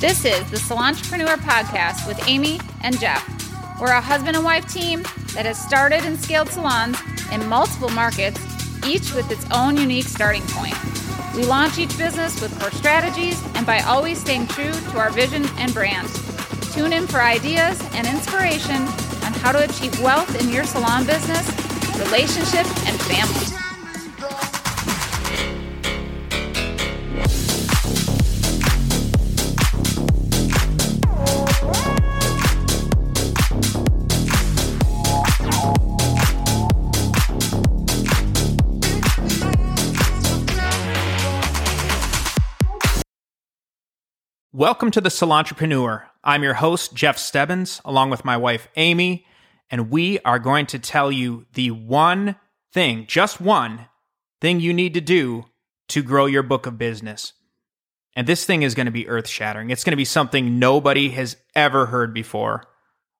This is the Salontrepreneur Podcast with Amy and Jeff. We're a husband and wife team that has started and scaled salons in multiple markets, each with its own unique starting point. We launch each business with core strategies and by always staying true to our vision and brand. Tune in for ideas and inspiration on how to achieve wealth in your salon business, relationship, and family. Welcome to the Salontrepreneur. I'm your host, Jeff Stebbins, along with my wife, Amy, and we are going to tell you the one thing, just one thing you need to do to grow your book of business. And this thing is going to be earth shattering. It's going to be something nobody has ever heard before.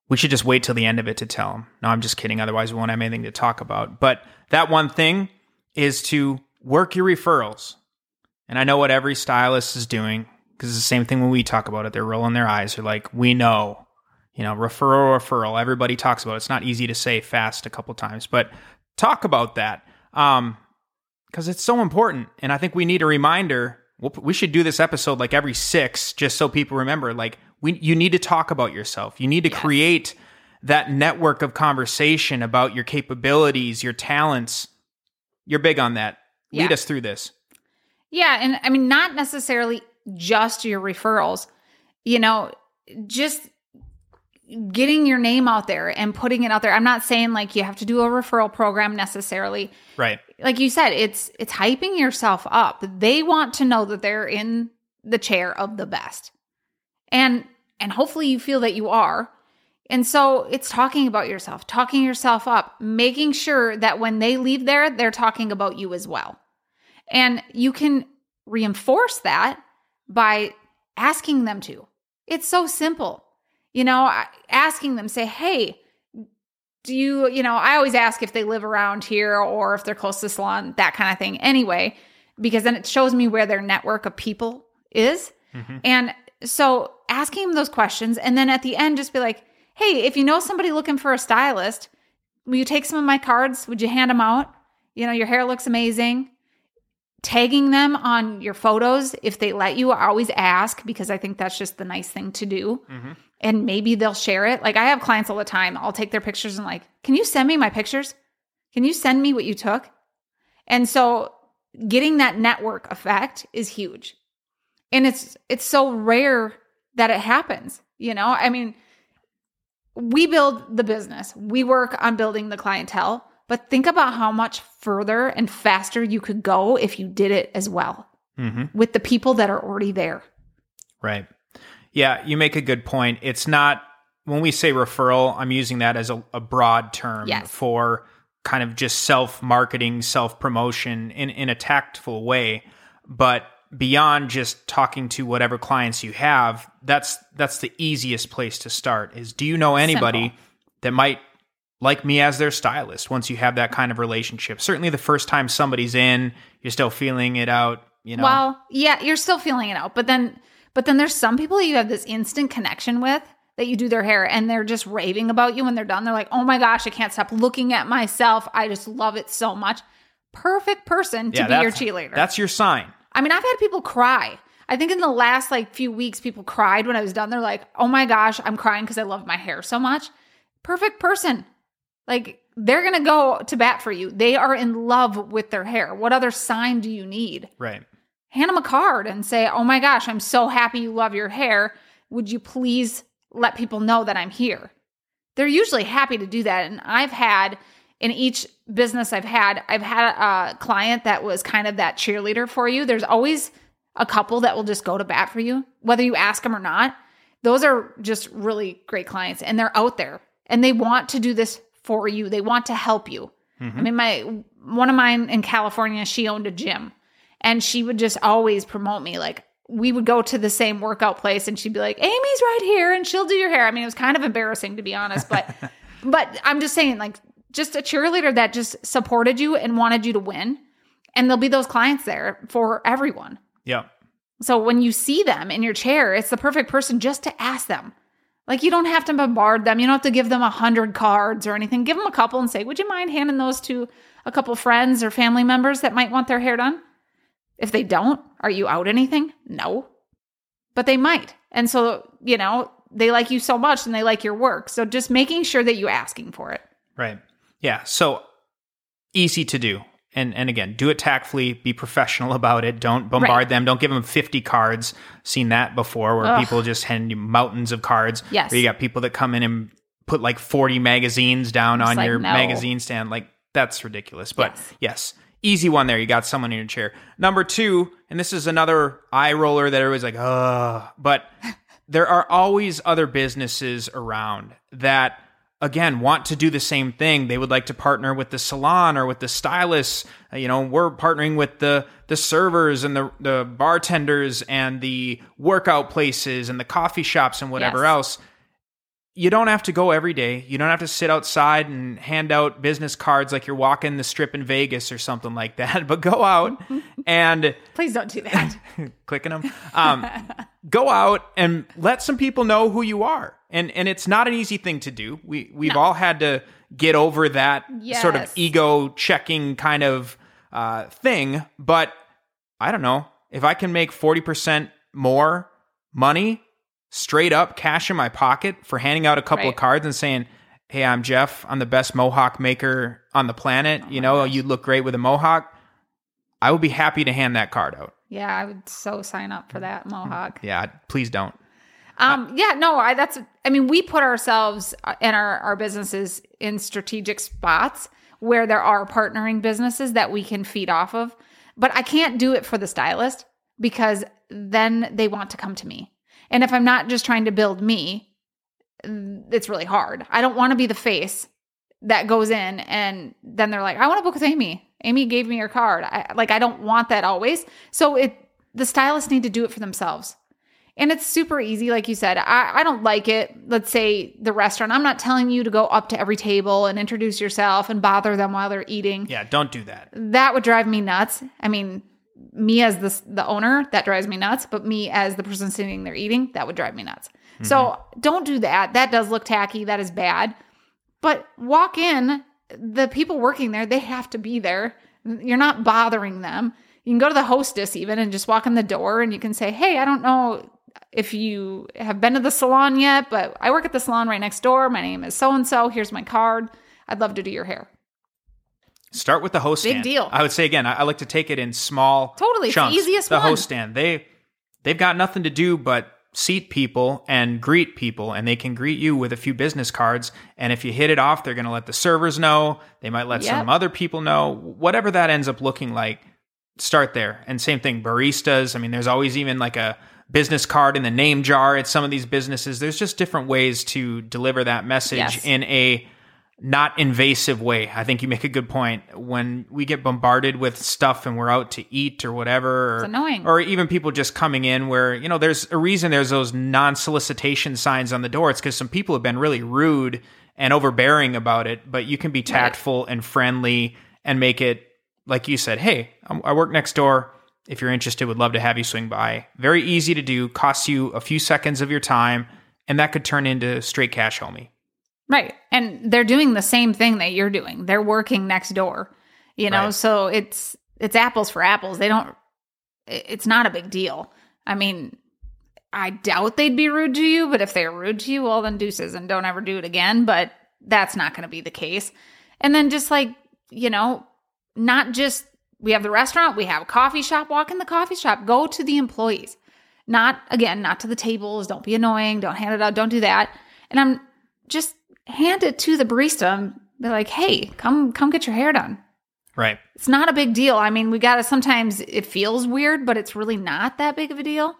We should just wait till the end of it to tell them. No, I'm just kidding. Otherwise, we won't have anything to talk about. But that one thing is to work your referrals. And I know what every stylist is doing because it's the same thing when we talk about it. They're rolling their eyes. They're like, we know, you know, referral, referral. Everybody talks about it. It's not easy to say fast a couple times, but talk about that um, because it's so important. And I think we need a reminder. We'll, we should do this episode like every six, just so people remember. Like, we you need to talk about yourself. You need to yes. create that network of conversation about your capabilities, your talents. You're big on that. Lead yeah. us through this. Yeah, and I mean, not necessarily just your referrals. You know, just getting your name out there and putting it out there. I'm not saying like you have to do a referral program necessarily. Right. Like you said, it's it's hyping yourself up. They want to know that they're in the chair of the best. And and hopefully you feel that you are. And so it's talking about yourself, talking yourself up, making sure that when they leave there, they're talking about you as well. And you can reinforce that by asking them to. It's so simple. You know, asking them, say, hey, do you, you know, I always ask if they live around here or if they're close to the salon, that kind of thing anyway, because then it shows me where their network of people is. Mm-hmm. And so asking them those questions and then at the end just be like, hey, if you know somebody looking for a stylist, will you take some of my cards? Would you hand them out? You know, your hair looks amazing tagging them on your photos if they let you. I always ask because I think that's just the nice thing to do. Mm-hmm. And maybe they'll share it. Like I have clients all the time. I'll take their pictures and like, can you send me my pictures? Can you send me what you took? And so getting that network effect is huge. And it's it's so rare that it happens, you know? I mean, we build the business. We work on building the clientele but think about how much further and faster you could go if you did it as well mm-hmm. with the people that are already there. Right. Yeah, you make a good point. It's not, when we say referral, I'm using that as a, a broad term yes. for kind of just self marketing, self promotion in, in a tactful way. But beyond just talking to whatever clients you have, that's that's the easiest place to start. Is do you know anybody Simple. that might like me as their stylist once you have that kind of relationship. Certainly the first time somebody's in, you're still feeling it out, you know. Well, yeah, you're still feeling it out, but then but then there's some people you have this instant connection with that you do their hair and they're just raving about you when they're done. They're like, "Oh my gosh, I can't stop looking at myself. I just love it so much." Perfect person to yeah, be your cheerleader. That's your sign. I mean, I've had people cry. I think in the last like few weeks people cried when I was done. They're like, "Oh my gosh, I'm crying because I love my hair so much." Perfect person like they're going to go to bat for you. They are in love with their hair. What other sign do you need? Right. Hand them a card and say, "Oh my gosh, I'm so happy you love your hair. Would you please let people know that I'm here?" They're usually happy to do that. And I've had in each business I've had, I've had a client that was kind of that cheerleader for you. There's always a couple that will just go to bat for you, whether you ask them or not. Those are just really great clients and they're out there and they want to do this for you. They want to help you. Mm-hmm. I mean, my one of mine in California, she owned a gym and she would just always promote me. Like we would go to the same workout place and she'd be like, Amy's right here and she'll do your hair. I mean, it was kind of embarrassing to be honest, but but I'm just saying, like, just a cheerleader that just supported you and wanted you to win. And there'll be those clients there for everyone. Yeah. So when you see them in your chair, it's the perfect person just to ask them. Like you don't have to bombard them. You don't have to give them a hundred cards or anything. Give them a couple and say, "Would you mind handing those to a couple friends or family members that might want their hair done?" If they don't, are you out anything? No. But they might. And so, you know, they like you so much and they like your work. So just making sure that you're asking for it. Right. Yeah. So easy to do. And and again, do it tactfully, be professional about it. Don't bombard Right. them. Don't give them 50 cards. Seen that before where Ugh. people just hand you mountains of cards. Yes. Where you got people that come in and put like 40 magazines down It's on like, your no. magazine stand. Like that's ridiculous. But Yes. yes. Easy one there. You got someone in your chair. Number two, and this is another eye roller that everybody's like, oh, but there are always other businesses around that again want to do the same thing they would like to partner with the salon or with the stylists Uh, you know we're partnering with the the servers and the the bartenders and the workout places and the coffee shops and whatever Yes. else you don't have to go every day you don't have to sit outside and hand out business cards like you're walking the strip in Vegas or something like that but go out and Please don't do that. clicking them. Um, go out and let some people know who you are. And and it's not an easy thing to do. We we've all had to get over that sort of ego checking kind of uh, thing. But I don't know if I can make forty percent more money straight up cash in my pocket for handing out a couple of cards and saying. Hey, I'm Jeff. I'm the best mohawk maker on the planet. Oh you know, you look great with a mohawk. I would be happy to hand that card out. yeah, I would so sign up for that mohawk. Yeah, please don't. Um, yeah, no, I that's I mean, we put ourselves uh, and our our businesses in strategic spots where there are partnering businesses that we can feed off of. But I can't do it for the stylist because then they want to come to me. And if I'm not just trying to build me, it's really hard. I don't want to be the face that goes in and then they're like, I want to book with Amy. Amy gave me your card. I, like I don't want that always. So it the stylists need to do it for themselves. And it's super easy, like you said. I, I don't like it. Let's say the restaurant. I'm not telling you to go up to every table and introduce yourself and bother them while they're eating. Yeah, don't do that. That would drive me nuts. I mean, me as the the owner, that drives me nuts. But me as the person sitting there eating, that would drive me nuts. So mm-hmm. don't do that. That does look tacky. That is bad. But walk in. The people working there, they have to be there. You're not bothering them. You can go to the hostess even and just walk in the door and you can say, Hey, I don't know if you have been to the salon yet, but I work at the salon right next door. My name is so and so. Here's my card. I'd love to do your hair. Start with the host Big stand. deal. I would say again, I, I like to take it in small Totally, it's the easiest the one. host stand. They they've got nothing to do but seat people and greet people and they can greet you with a few business cards and if you hit it off they're going to let the servers know they might let Yep. some other people know whatever that ends up looking like start there and same thing baristas i mean there's always even like a business card in the name jar at some of these businesses there's just different ways to deliver that message Yes. in a not invasive way. I think you make a good point. When we get bombarded with stuff and we're out to eat or whatever, or, It's annoying. or even people just coming in where, you know, there's a reason there's those non solicitation signs on the door. It's because some people have been really rude and overbearing about it, but you can be tactful and friendly and make it, like you said, hey, I work next door. If you're interested, would love to have you swing by. Very easy to do, costs you a few seconds of your time, and that could turn into straight cash homie. Right. And they're doing the same thing that you're doing. They're working next door. You know, Right. so it's it's apples for apples. They don't it's not a big deal. I mean, I doubt they'd be rude to you, but if they're rude to you, well then deuces and don't ever do it again, but that's not going to be the case. And then just like, you know, not just we have the restaurant, we have a coffee shop, walk in the coffee shop, go to the employees. Not again, not to the tables, don't be annoying, don't hand it out, don't do that. And I'm just hand it to the barista and be like, "Hey, come come get your hair done." Right. It's not a big deal. I mean, we got to sometimes it feels weird, but it's really not that big of a deal.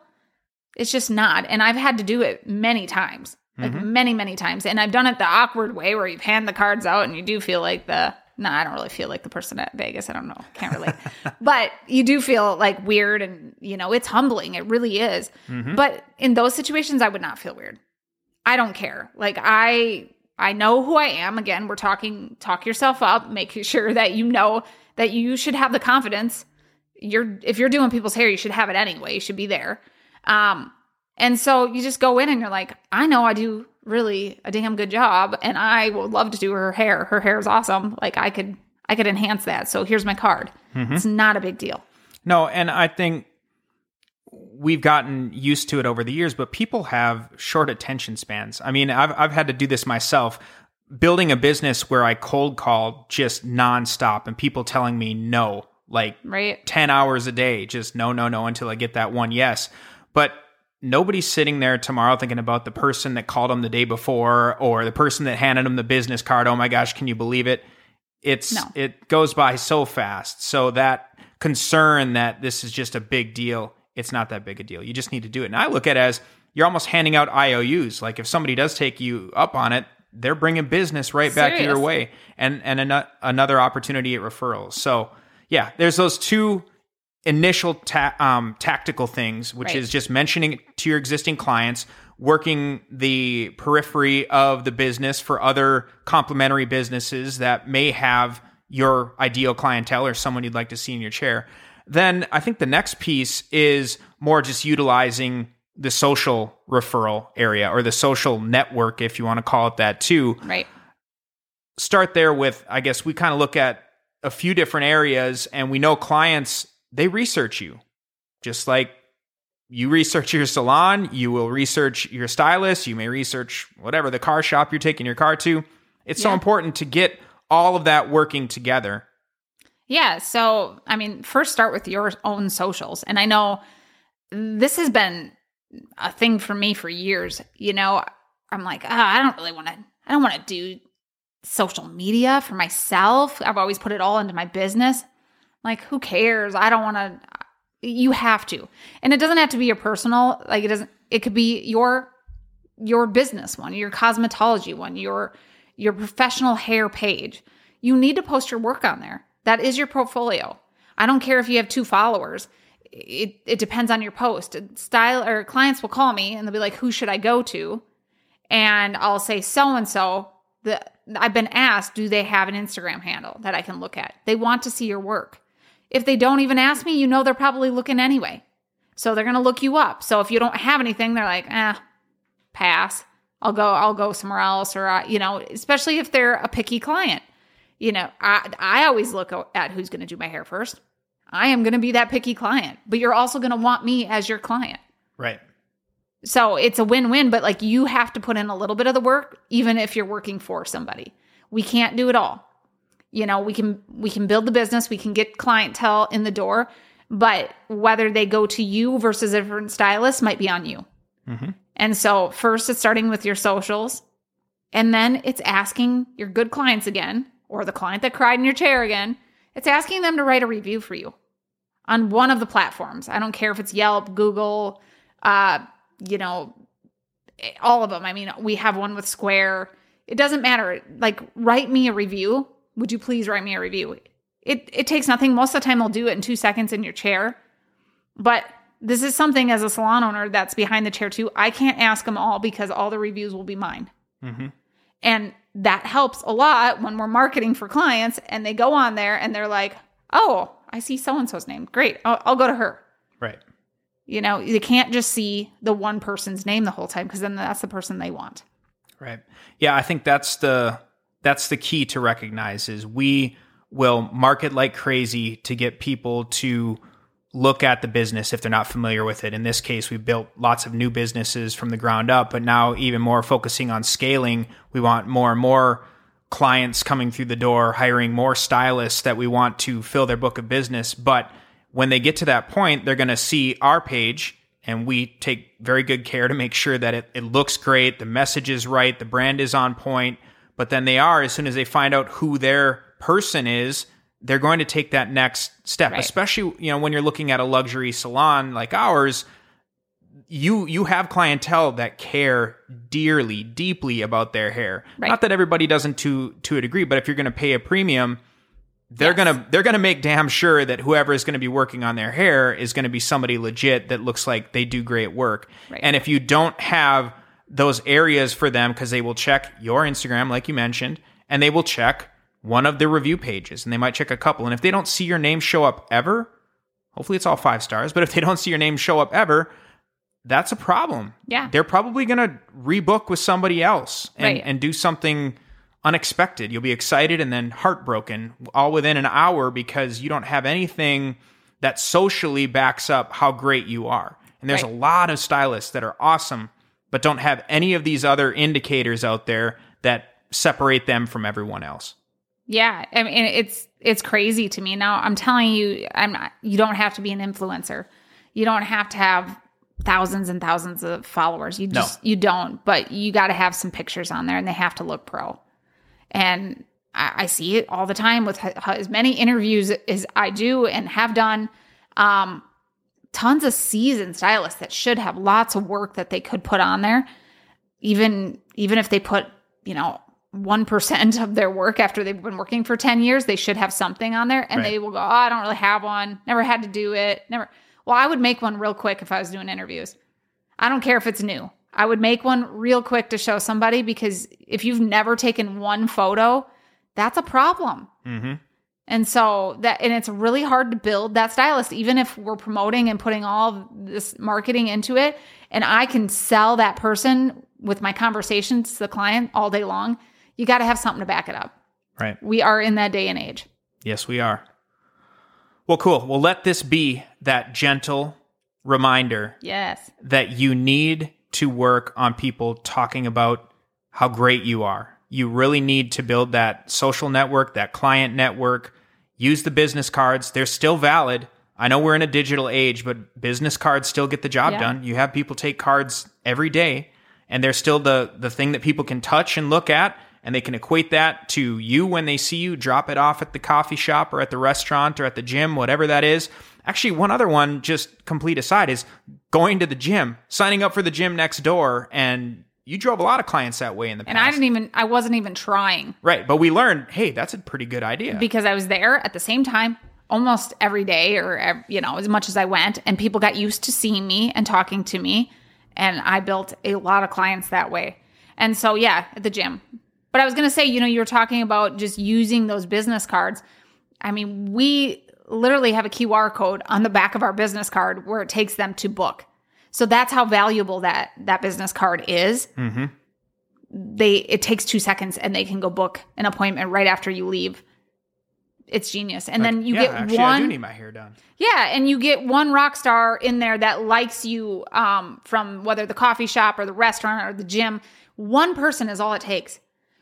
It's just not. And I've had to do it many times. Like mm-hmm. many, many times. And I've done it the awkward way where you've hand the cards out and you do feel like the no, I don't really feel like the person at Vegas. I don't know. Can't relate. but you do feel like weird and you know, it's humbling. It really is. But in those situations I would not feel weird. I don't care. Like I I know who I am. Again, we're talking talk yourself up, making sure that you know that you should have the confidence you're if you're doing people's hair, you should have it anyway. You should be there. Um, and so you just go in and you're like, I know I do really a damn good job, and I would love to do her hair. Her hair is awesome. Like I could I could enhance that. So here's my card. Mm-hmm. It's not a big deal. No, and I think we've gotten used to it over the years, but people have short attention spans. I mean, I've I've had to do this myself. Building a business where I cold call just nonstop and people telling me no, like Right. 10 hours a day, just no, no, no until I get that one yes. But nobody's sitting there tomorrow thinking about the person that called them the day before or the person that handed them the business card. Oh my gosh, can you believe it? It's No. it goes by so fast. So that concern that this is just a big deal, it's not that big a deal. You just need to do it. And I look at it as you're almost handing out IOUs. Like if somebody does take you up on it, they're bringing business right back your way and and ano- another opportunity at referrals. So, yeah, there's those two initial ta- um, tactical things, which Right. is just mentioning it to your existing clients, working the periphery of the business for other complementary businesses that may have your ideal clientele or someone you'd like to see in your chair. Then I think the next piece is more just utilizing the social referral area or the social network, if you want to call it that too, Right. start there with I guess we kind of look at a few different areas and we know clients they research you. Just like you research your salon, you will research your stylist, you may research whatever the car shop you're taking your car to. It's so important to get all of that working together. Yeah. So, I mean, first start with your own socials. And I know this has been a thing for me for years. You know, I'm like, ah, I don't really want to, I don't want to do social media for myself. I've always put it all into my business. Like, who cares? I don't want to, you have to. And it doesn't have to be your personal, like, it doesn't, it could be your, your business one, your cosmetology one, your, your professional hair page. You need to post your work on there. That is your portfolio. I don't care if you have two followers. It it depends on your post. Style or clients will call me and they'll be like, "Who should I go to?" And I'll say so and so. The I've been asked, do they have an Instagram handle that I can look at? They want to see your work. If they don't even ask me, you know they're probably looking anyway. So they're going to look you up. So if you don't have anything, they're like, "Eh, pass. I'll go I'll go somewhere else or uh, you know, especially if they're a picky client. You know, I I always look at who's going to do my hair first. I am going to be that picky client, but you're also going to want me as your client. Right. So it's a win-win, but like you have to put in a little bit of the work even if you're working for somebody. We can't do it all. You know, we can we can build the business, we can get clientele in the door, but whether they go to you versus a different stylist might be on you. Mhm. And so first it's starting with your socials, and then it's asking your good clients again, or the client that cried in your chair again. It's asking them to write a review for you on one of the platforms. I don't care if it's Yelp, Google, uh, you know, all of them. I mean, we have one with Square. It doesn't matter. Like, write me a review. Would you please write me a review? It it takes nothing. Most of the time, I'll do it in two seconds in your chair. But this is something as a salon owner that's behind the chair too. I can't ask them all because all the reviews will be mine. hmm And that helps a lot when we're marketing for clients and they go on there and they're like, oh, I see so and so's name. Great. I'll, I'll go to her. Right. You know, you can't just see the one person's name the whole time because then that's the person they want. Right. Yeah, I think that's the that's the key to recognize is we will market like crazy to get people to look at the business if they're not familiar with it. In this case, we built lots of new businesses from the ground up, but now even more focusing on scaling, we want more and more clients coming through the door, hiring more stylists that we want to fill their book of business, but when they get to that point, they're going to see our page and we take very good care to make sure that it, it looks great, the message is right, the brand is on point. But then they are, as soon as they find out who their person is, they're going to take that next step. Right. Especially, you know, when you're looking at a luxury salon like ours, you you have clientele that care dearly, deeply about their hair. Right. Not that everybody doesn't to to a degree, but if you're going to pay a premium, they're Yes. gonna they're gonna make damn sure that whoever is gonna be working on their hair is gonna be somebody legit that looks like they do great work. Right. And if you don't have those areas for them, because they will check your Instagram, like you mentioned, and they will check one of the review pages, and they might check a couple. And if they don't see your name show up ever, hopefully it's all five stars, but if they don't see your name show up ever, that's a problem. Yeah. They're probably going to rebook with somebody else and, Right. and do something unexpected. You'll be excited and then heartbroken all within an hour because you don't have anything that socially backs up how great you are. And there's Right. a lot of stylists that are awesome, but don't have any of these other indicators out there that separate them from everyone else. Yeah, I mean it's it's crazy to me. Now I'm telling you, I'm not. You don't have to be an influencer. You don't have to have thousands and thousands of followers. You No. just you don't. But you got to have some pictures on there, and they have to look pro. And I, I see it all the time with h- as many interviews as I do and have done. Um, tons of seasoned stylists that should have lots of work that they could put on there even even if they put you know 1% of their work after they've been working for 10 years they should have something on there. And Right. they will go oh i don't really have one. Never had to do it. Never. Well i would make one real quick if i was doing interviews. I don't care if it's new. I would make one real quick to show somebody because if you've never taken one photo that's a problem. Mm-hmm. And so that, and it's really hard to build that stylist, even if we're promoting and putting all this marketing into it. And I can sell that person with my conversations to the client all day long. You got to have something to back it up. Right. We are in that day and age. Yes, we are. Well, cool. Well, let this be that gentle reminder Yes. that you need to work on people talking about how great you are. You really need to build that social network, that client network. Use the business cards. They're still valid. I know we're in a digital age, but business cards still get the job Yeah. done. You have people take cards every day, and they're still the the thing that people can touch and look at, and they can equate that to you when they see you drop it off at the coffee shop or at the restaurant or at the gym, whatever that is. Actually, one other one, just complete aside, is going to the gym, signing up for the gym next door, and you drove a lot of clients that way in the past. And I didn't even, I wasn't even trying right, but we learned, hey, that's a pretty good idea. because I was there at the same time almost every day or, you know, as much as I went. And people got used to seeing me and talking to me. And I built a lot of clients that way. And so, yeah, at the gym. But I was going to say, you know, you were talking about just using those business cards. I mean, we literally have a QR code on the back of our business card where it takes them to book. So that's how valuable that that business card is. hmm They it takes 2 seconds and they can go book an appointment right after you leave. It's genius. And then you yeah, get actually, one I do need my hair done. yeah, and you get one rock star in there that likes you um, from whether the coffee shop or the restaurant or the gym. One person is all it takes.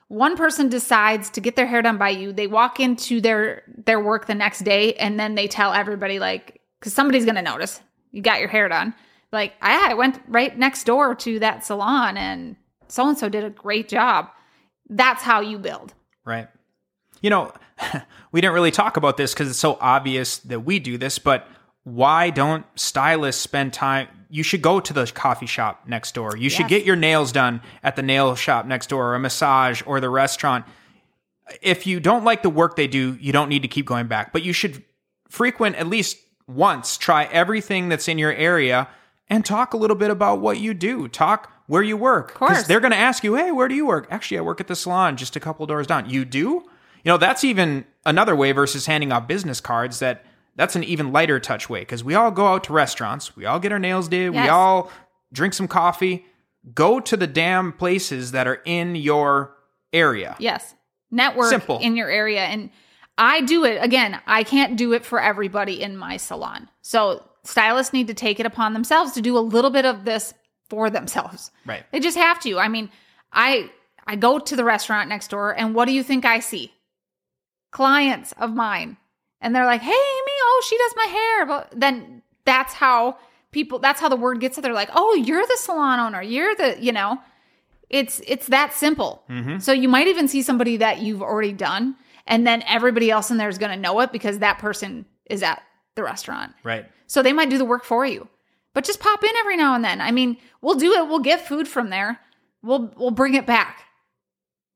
One person decides to get their hair done by you. They walk into their their work the next day, and then they tell everybody like, because somebody's gonna notice you got your hair done. Like, I, I went right next door to that salon, and so and so did a great job. That's how you build. Right. You know, we didn't really talk about this because it's so obvious that we do this, but why don't stylists spend time? You should go to the coffee shop next door. You should get your nails done at the nail shop next door or a massage or the restaurant. If you don't like the work they do, you don't need to keep going back, but you should frequent at least once, try everything that's in your area and talk a little bit about what you do. Talk where you work. Of course. they're going to ask you, hey, where do you work? Actually, I work at the salon just a couple doors down. You do? You know, that's even another way versus handing out business cards that that's an even lighter touch way because we all go out to restaurants, we all get our nails did, we all drink some coffee. Go to the damn places that are in your area. Yes. Network Simple. in your area. And I do it again, I can't do it for everybody in my salon. So stylists need to take it upon themselves to do a little bit of this for themselves. Right. They just have to. I mean, I I go to the restaurant next door and what do you think I see? Clients of mine. And they're like, "Hey, Amy, oh, she does my hair." But then that's how people that's how the word gets. They're like, "Oh, you're the salon owner. You're the, you know, it's it's that simple. Mhm. So you might even see somebody that you've already done, and then everybody else in there is going to know it because that person is at the restaurant. Right. So they might do the work for you. But just pop in every now and then. I mean, we'll do it. We'll get food from there. We'll we'll bring it back.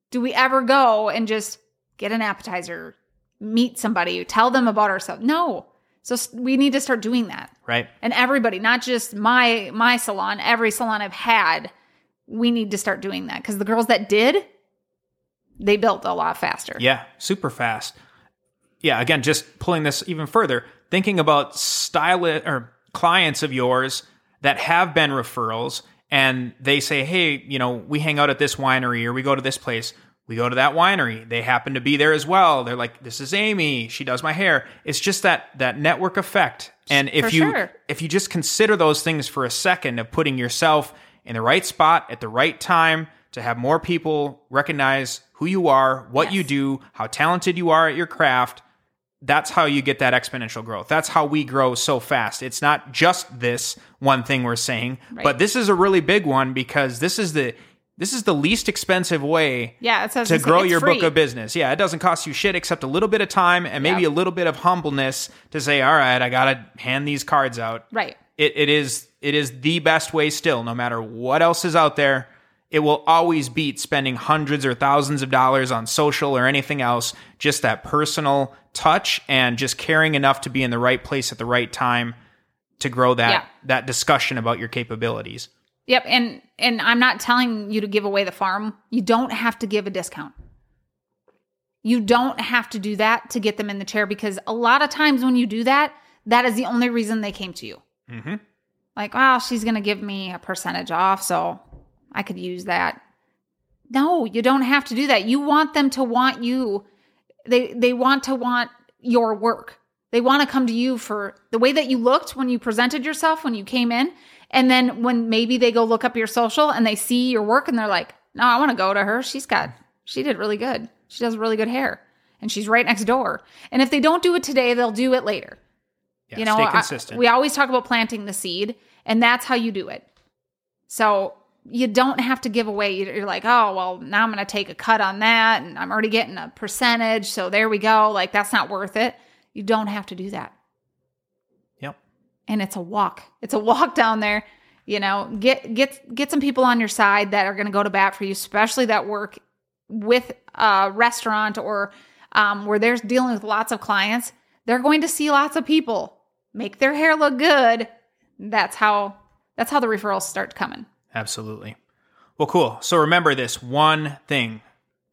Do we ever go and just get an appetizer, meet somebody, tell them about ourselves? No. So we need to start doing that. Right. And everybody, not just my my salon, every salon I've had, we need to start doing that cuz the girls that did they built a lot faster. Yeah, super fast. Yeah, again, just pulling this even further, thinking about style or clients of yours that have been referrals and they say, hey, you know, we hang out at this winery or we go to this place. We go to that winery. They happen to be there as well. They're like, this is Amy. She does my hair. It's just that that network effect. And if For you sure. if you just consider those things for a second of putting yourself in the right spot at the right time to have more people recognize who you are, what Yes. you do, how talented you are at your craft, that's how you get that exponential growth. That's how we grow so fast. It's not just this one thing we're saying, Right. but this is a really big one because this is the this is the least expensive way Yeah, to grow your free. book of business. Yeah, it doesn't cost you shit except a little bit of time and maybe Yep. a little bit of humbleness to say, "All right, I got to hand these cards out." Right. It it is it is the best way still no matter what else is out there. It will always beat spending hundreds or thousands of dollars on social or anything else. Just that personal touch and just caring enough to be in the right place at the right time to grow that Yeah. that discussion about your capabilities. Yep, and and I'm not telling you to give away the farm. You don't have to give a discount. You don't have to do that to get them in the chair because a lot of times when you do that, that is the only reason they came to you. Mhm. Like, well, she's going to give me a percentage off, so I could use that. No, you don't have to do that. You want them to want you. They they want to want your work. They want to come to you for the way that you looked when you presented yourself when you came in. And then when maybe they go look up your social and they see your work and they're like, "No, I want to go to her. She's got she did really good. She does really good hair." And she's right next door. And if they don't do it today, they'll do it later. Yeah, you know, I- we always talk about planting the seed, and that's how you do it. So you don't have to give away. You're like, oh, well, now I'm going to take a cut on that, and I'm already getting a percentage. So there we go. Like, that's not worth it. You don't have to do that. yep. And it's a walk. It's a walk down there. You know, get get get some people on your side that are going to go to bat for you, especially that work with a restaurant or um, where they're dealing with lots of clients. They're going to see lots of people make their hair look good. That's how that's how the referrals start coming. Absolutely. Well, cool. So remember this one thing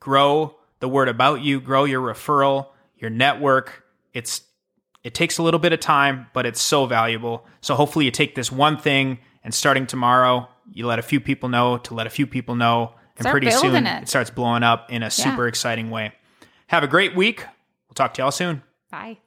grow the word about you, grow your referral, your network. It's it takes a little bit of time, but it's so valuable. So hopefully you take this one thing and starting tomorrow, you let a few people know to let a few people know. And Start pretty soon building it. starts blowing up in a super exciting way. Have a great week. We'll talk to y'all soon. Bye.